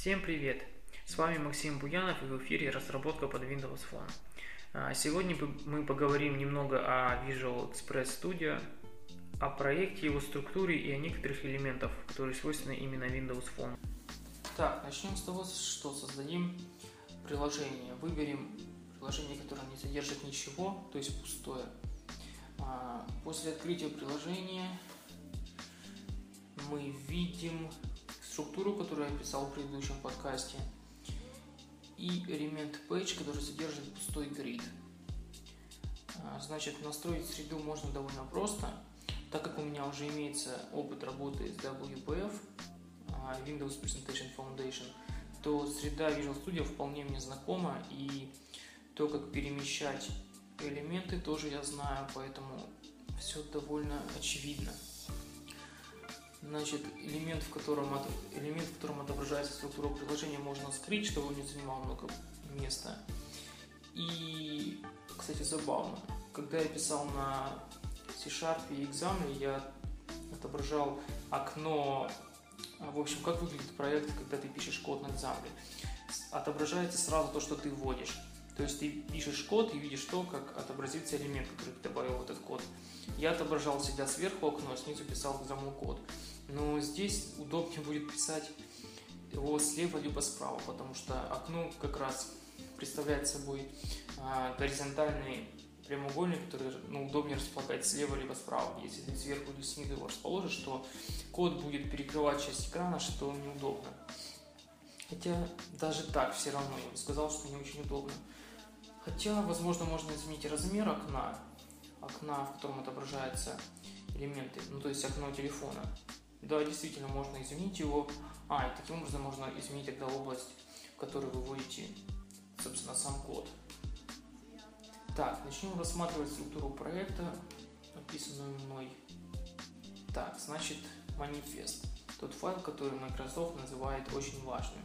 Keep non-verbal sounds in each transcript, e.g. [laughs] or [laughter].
Всем привет! С вами Максим Буянов и в эфире разработка под Windows Phone. А, сегодня мы поговорим немного о Visual Express Studio, о проекте, его структуре и о некоторых элементах, которые свойственны именно Windows Phone. Так, начнем с того, что создадим приложение. Выберем приложение, которое не содержит ничего, то есть пустое. А, после открытия приложения мы видим структуру, которую я описал в предыдущем подкасте, и элемент page, который содержит пустой grid. А, значит, настроить среду можно довольно просто, так как у меня уже имеется опыт работы с WPF, а, Windows Presentation Foundation, то среда Visual Studio вполне мне знакома, и то, как перемещать элементы, тоже я знаю, поэтому все довольно очевидно. Значит, элемент, в котором, элемент, в котором отображается структура приложения, можно скрыть, чтобы он не занимал много места. И, кстати, забавно, когда я писал на C-Sharp и экзамене, я отображал окно, в общем, как выглядит проект, когда ты пишешь код на экзамене. Отображается сразу то, что ты вводишь. То есть ты пишешь код и видишь то, как отобразится элемент, который ты добавил в этот код. Я отображал всегда сверху окно, а снизу писал экзамен код. Но здесь удобнее будет писать его слева либо справа, потому что окно как раз представляет собой а, горизонтальный прямоугольник, который ну, удобнее располагать слева либо справа. Если ты сверху или снизу его расположишь, то код будет перекрывать часть экрана, что неудобно. Хотя даже так все равно я бы сказал, что не очень удобно. Хотя, возможно, можно изменить размер окна, окна, в котором отображаются элементы, ну то есть окно телефона. Да, действительно, можно изменить его. А, и таким образом можно изменить тогда область, в которой вы вводите, собственно, сам код. Так, начнем рассматривать структуру проекта, описанную мной. Так, значит, манифест. Тот файл, который Microsoft называет очень важным,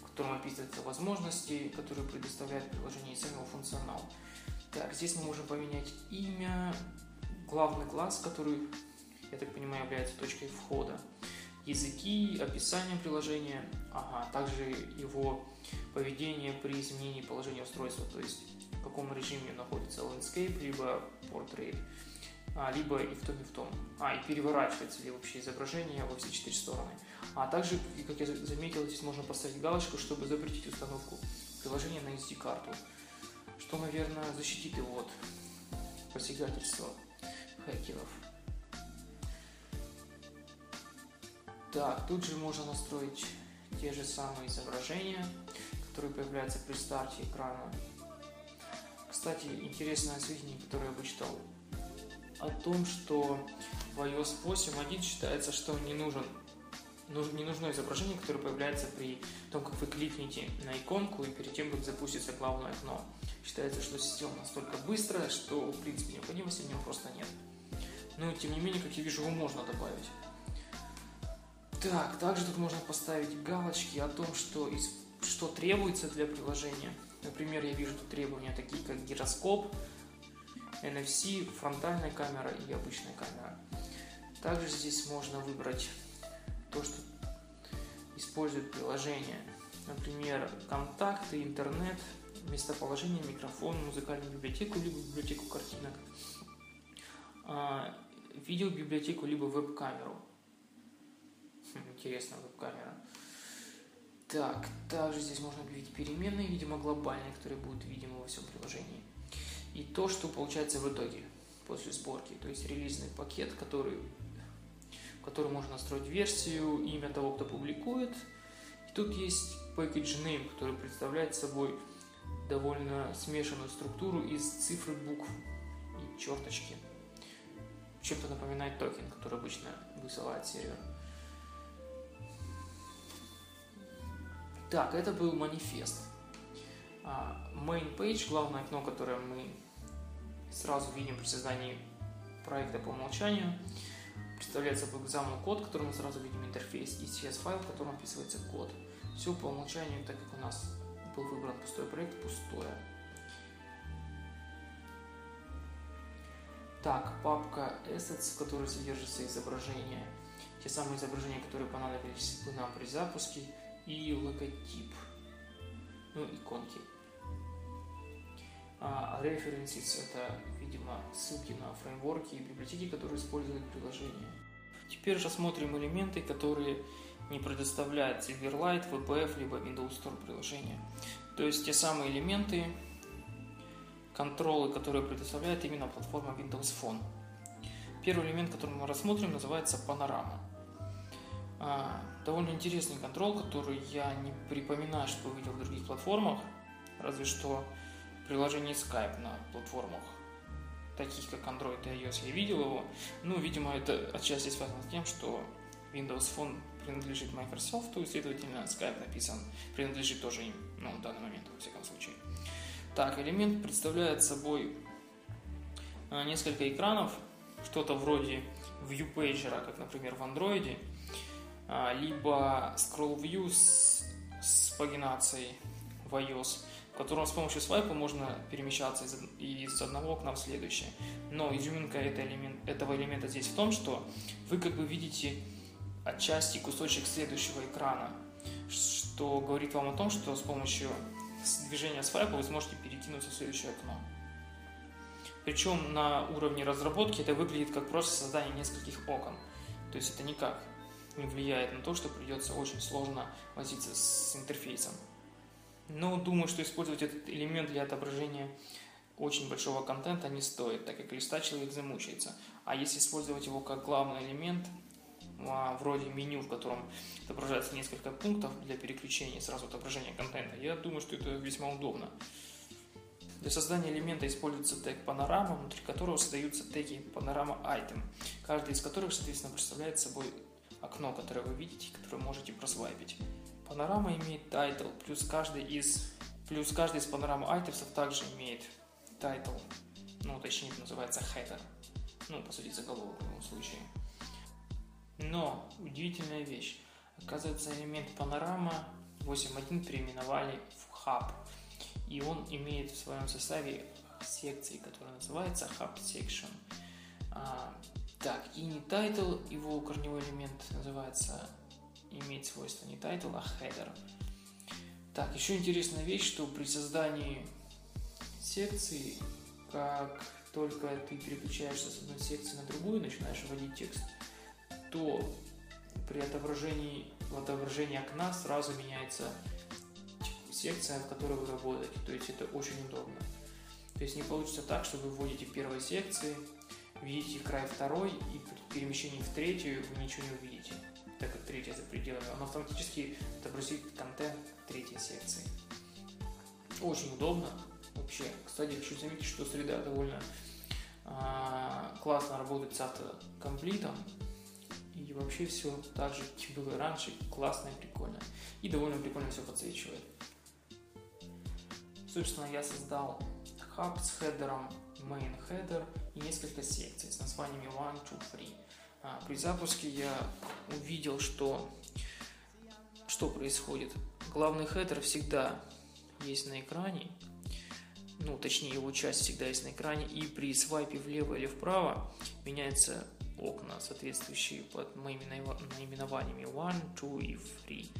в котором описываются возможности, которые предоставляет приложение и сам его функционал. Так, здесь мы можем поменять имя, главный класс, который я так понимаю, является точкой входа. Языки, описание приложения, ага, также его поведение при изменении положения устройства, то есть в каком режиме находится landscape, либо portrait, а, либо и в том, и в том. А, и переворачивается ли вообще изображение во все четыре стороны. А также, как я заметил, здесь можно поставить галочку, чтобы запретить установку приложения на SD-карту, что, наверное, защитит его от посягательства хакеров. Так, тут же можно настроить те же самые изображения, которые появляются при старте экрана. Кстати, интересное сведение, которое я вычитал о том, что в iOS 8.1 считается, что не нужен не нужно изображение, которое появляется при том, как вы кликните на иконку и перед тем, как запустится главное окно. Считается, что система настолько быстрая, что, в принципе, необходимости в нем просто нет. Но, тем не менее, как я вижу, его можно добавить. Так, также тут можно поставить галочки о том, что, из, что требуется для приложения. Например, я вижу тут требования такие, как гироскоп, NFC, фронтальная камера и обычная камера. Также здесь можно выбрать то, что использует приложение. Например, контакты, интернет, местоположение, микрофон, музыкальную библиотеку, либо библиотеку картинок, а, видеобиблиотеку, либо веб-камеру. Интересная веб-камера. Так, также здесь можно объявить переменные, видимо, глобальные, которые будут видимы во всем приложении. И то, что получается в итоге после сборки, то есть релизный пакет, который, в который можно настроить версию, имя того, кто публикует. И тут есть package name, который представляет собой довольно смешанную структуру из цифр, букв и черточки. Чем-то напоминает токен, который обычно высылает сервер. Так, это был манифест. А, main page, главное окно, которое мы сразу видим при создании проекта по умолчанию, представляет собой XAML код, который мы сразу видим интерфейс, и CS-файл, в котором описывается код. Все по умолчанию, так как у нас был выбран пустой проект, пустое. Так, папка assets, в которой содержится изображение, те самые изображения, которые понадобились нам при запуске, и логотип, ну, иконки. А references – это, видимо, ссылки на фреймворки и библиотеки, которые используют приложение. Теперь рассмотрим элементы, которые не предоставляет Silverlight, VPF, либо Windows Store приложения. То есть те самые элементы, контролы, которые предоставляет именно платформа Windows Phone. Первый элемент, который мы рассмотрим, называется панорама. А, довольно интересный контрол, который я не припоминаю, что видел в других платформах, разве что приложение Skype на платформах, таких как Android и iOS, я видел его. Ну, видимо, это отчасти связано с тем, что Windows Phone принадлежит Microsoft, и, следовательно, Skype написан, принадлежит тоже им, ну, в данный момент, во всяком случае. Так, элемент представляет собой а, несколько экранов, что-то вроде view pager, как, например, в Android, либо scroll view с, с пагинацией в iOS, в котором с помощью свайпа можно перемещаться из, из одного окна в следующее. Но изюминка этого элемента, этого элемента здесь в том, что вы как бы видите отчасти кусочек следующего экрана, что говорит вам о том, что с помощью движения свайпа вы сможете перекинуться в следующее окно. Причем на уровне разработки это выглядит как просто создание нескольких окон. То есть это никак не влияет на то, что придется очень сложно возиться с интерфейсом. Но думаю, что использовать этот элемент для отображения очень большого контента не стоит, так как листа человек замучается. А если использовать его как главный элемент, а, вроде меню, в котором отображается несколько пунктов для переключения сразу отображения контента, я думаю, что это весьма удобно. Для создания элемента используется тег панорама, внутри которого создаются теги панорама item, каждый из которых, соответственно, представляет собой окно, которое вы видите, которое можете просвайпить. Панорама имеет title, плюс каждый из, плюс каждый из панорама айтемсов также имеет title, ну, точнее, называется header, ну, по сути, заголовок в любом случае. Но удивительная вещь. Оказывается, элемент панорама 8.1 переименовали в Hub. И он имеет в своем составе секции, которая называется Hub Section. Так, и не title, его корневой элемент называется, имеет свойство не title, а header. Так, еще интересная вещь, что при создании секции, как только ты переключаешься с одной секции на другую, начинаешь вводить текст, то при отображении, в отображении окна сразу меняется секция, в которой вы работаете. То есть это очень удобно. То есть не получится так, что вы вводите первой секции, видите край второй, и при перемещении в третью вы ничего не увидите, так как третья за пределами. Он автоматически отобразит контент третьей секции. Очень удобно вообще. Кстати, хочу заметить, что среда довольно а, классно работает с автокомплитом. И вообще все так же, как было раньше, классно и прикольно. И довольно прикольно все подсвечивает. Собственно, я создал хаб с хедером main header и несколько секций с названиями 1, 2, 3. А, при запуске я увидел, что, что происходит. Главный хедер всегда есть на экране, ну, точнее, его часть всегда есть на экране, и при свайпе влево или вправо меняется окна, соответствующие под моими наименованиями one, two и three.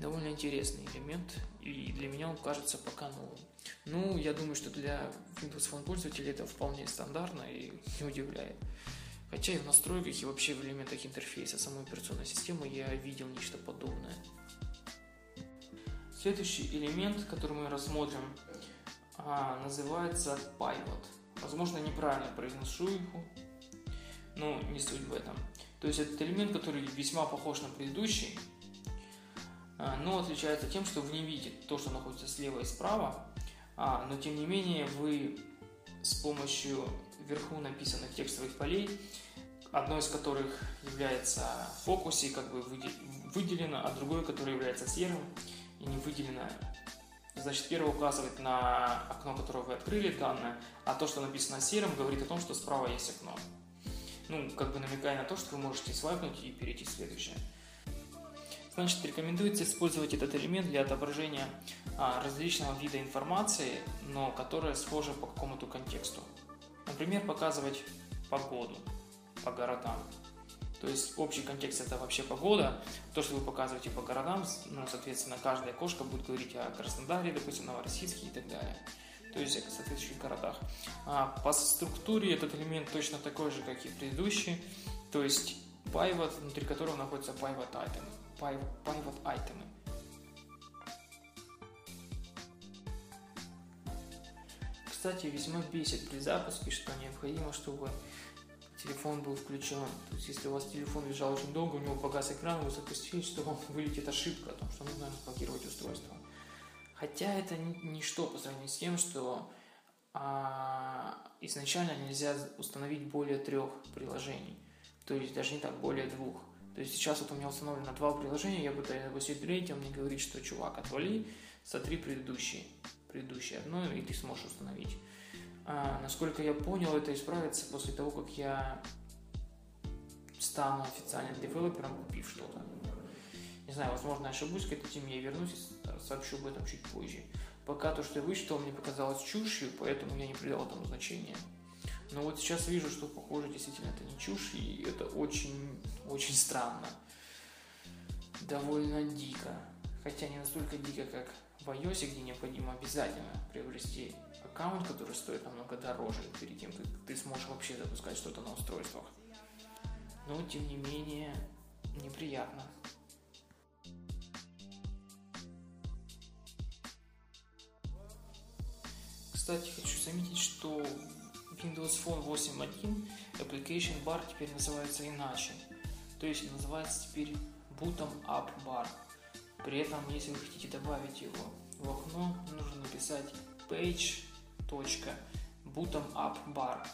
Довольно интересный элемент, и для меня он кажется пока новым. Ну, я думаю, что для Windows Phone пользователей это вполне стандартно и не удивляет. Хотя и в настройках, и вообще в элементах интерфейса самой операционной системы я видел нечто подобное. Следующий элемент, который мы рассмотрим, а, называется Pivot. Возможно, неправильно произношу его, но не суть в этом. То есть этот элемент, который весьма похож на предыдущий, но отличается тем, что вы не видите то, что находится слева и справа, а, но тем не менее вы с помощью вверху написанных текстовых полей, одно из которых является в фокусе, как бы выделено, а другое, которое является серым и не выделено, Значит, первое указывает на окно, которое вы открыли данное, а то, что написано серым, говорит о том, что справа есть окно. Ну, как бы намекая на то, что вы можете свайпнуть и перейти в следующее. Значит, рекомендуется использовать этот элемент для отображения а, различного вида информации, но которая схожа по какому-то контексту. Например, показывать погоду по городам То есть общий контекст это вообще погода. То, что вы показываете по городам, ну, соответственно, каждая кошка будет говорить о Краснодаре, допустим, Новороссийске и так далее. То есть о соответствующих городах. А по структуре этот элемент точно такой же, как и предыдущий. То есть pivot, внутри которого находится pivot item. Pivot item. Кстати, весьма бесит при запуске, что необходимо, чтобы телефон был включен. То есть, если у вас телефон лежал очень долго, у него погас экран, вы запустили, что вам [laughs] вылетит ошибка о том, что нужно разблокировать устройство. Хотя это ничто по сравнению с тем, что а, изначально нельзя установить более трех приложений. То есть даже не так, более двух. То есть сейчас вот у меня установлено два приложения, я пытаюсь запустить третье, он мне говорит, что чувак, отвали, сотри предыдущие, предыдущее одно, и ты сможешь установить. А, насколько я понял, это исправится после того, как я стану официальным девелопером, купив что-то. Не знаю, возможно, я ошибусь к этой теме, я вернусь и сообщу об этом чуть позже. Пока то, что я вычитал, мне показалось чушью, поэтому я не придал этому значения. Но вот сейчас вижу, что, похоже, действительно это не чушь, и это очень, очень странно. Довольно дико. Хотя не настолько дико, как в iOS, где необходимо обязательно приобрести аккаунт, который стоит намного дороже перед тем, как ты сможешь вообще запускать что-то на устройствах. Но, тем не менее, неприятно. Кстати, хочу заметить, что Windows Phone 8.1 Application Bar теперь называется иначе. То есть называется теперь Bottom Up Bar. При этом, если вы хотите добавить его в окно, нужно написать page .bootumup.bar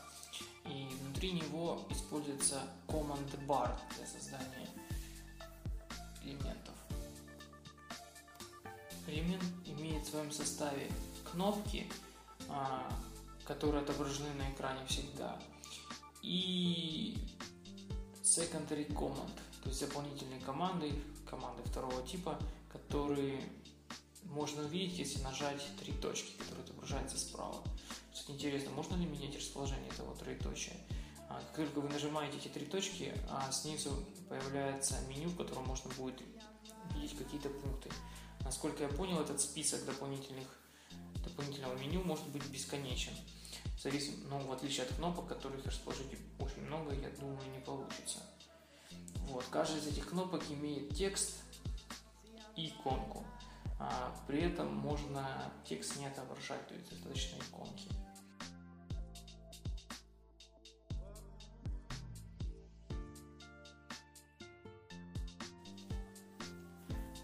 и внутри него используется command bar для создания элементов. Элемент имеет в своем составе кнопки, а, которые отображены на экране всегда, и secondary command, то есть дополнительные команды, команды второго типа, которые можно увидеть, если нажать три точки, которые отображаются справа. Кстати, интересно, можно ли менять расположение этого троеточия? А, как только вы нажимаете эти три точки, а снизу появляется меню, в котором можно будет видеть какие-то пункты. Насколько я понял, этот список дополнительных, дополнительного меню может быть бесконечен. Зависим, ну, в отличие от кнопок, которых расположить очень много, я думаю, не получится. Вот, каждая из этих кнопок имеет текст и иконку. А при этом можно текст не отображать, то есть достаточно иконки.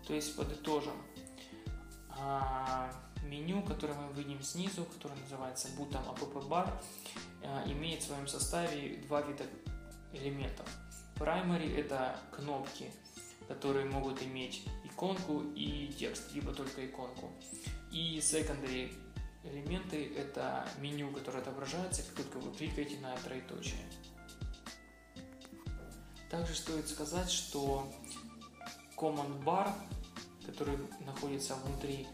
То есть подытожим. А, меню, которое мы видим снизу, которое называется Button App Bar, имеет в своем составе два вида элементов. Primary – это кнопки, которые могут иметь иконку и текст, либо только иконку. И secondary элементы – это меню, которое отображается, как только вы кликаете на троеточие. Также стоит сказать, что command bar, который находится внутри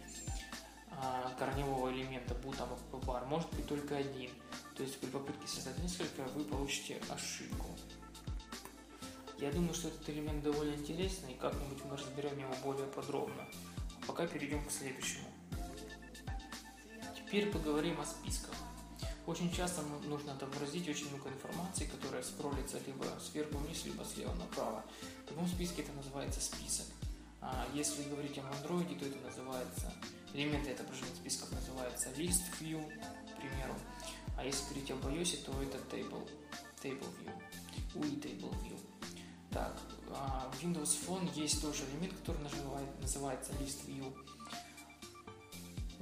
корневого элемента бутом bar, может быть только один. То есть при попытке создать несколько вы получите ошибку. Я думаю, что этот элемент довольно интересный, и как-нибудь мы разберем его более подробно. А пока перейдем к следующему. Теперь поговорим о списках. Очень часто нужно отобразить очень много информации, которая скроллится либо сверху вниз, либо слева направо. В таком списке это называется список. А если говорить о Android, то это называется, элементы отображения списков называется list view, к примеру. А если говорить об iOS, то это table, table view, UI table view. Так, а, в Windows Phone есть тоже элемент, который называется List View.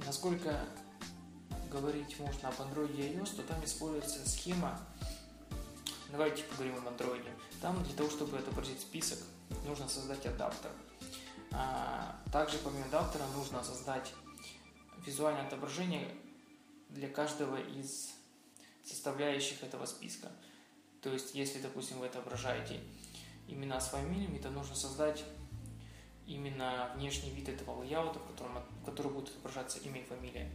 Насколько говорить можно об Android и iOS, то там используется схема. Давайте поговорим об Android. Там для того, чтобы отобразить список, нужно создать адаптер. А, также помимо адаптера нужно создать визуальное отображение для каждого из составляющих этого списка. То есть, если, допустим, вы отображаете именно с фамилиями, то нужно создать именно внешний вид этого лайаута, в котором, в котором будет отображаться имя и фамилия.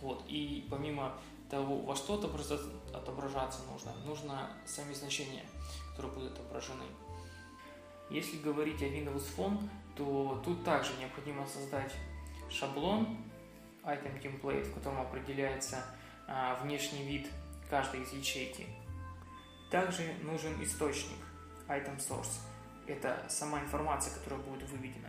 Вот. И помимо того, во что отображаться, отображаться нужно, нужно сами значения, которые будут отображены. Если говорить о Windows Phone, то тут также необходимо создать шаблон item template, в котором определяется а, внешний вид каждой из ячейки. Также нужен источник item source. Это сама информация, которая будет выведена.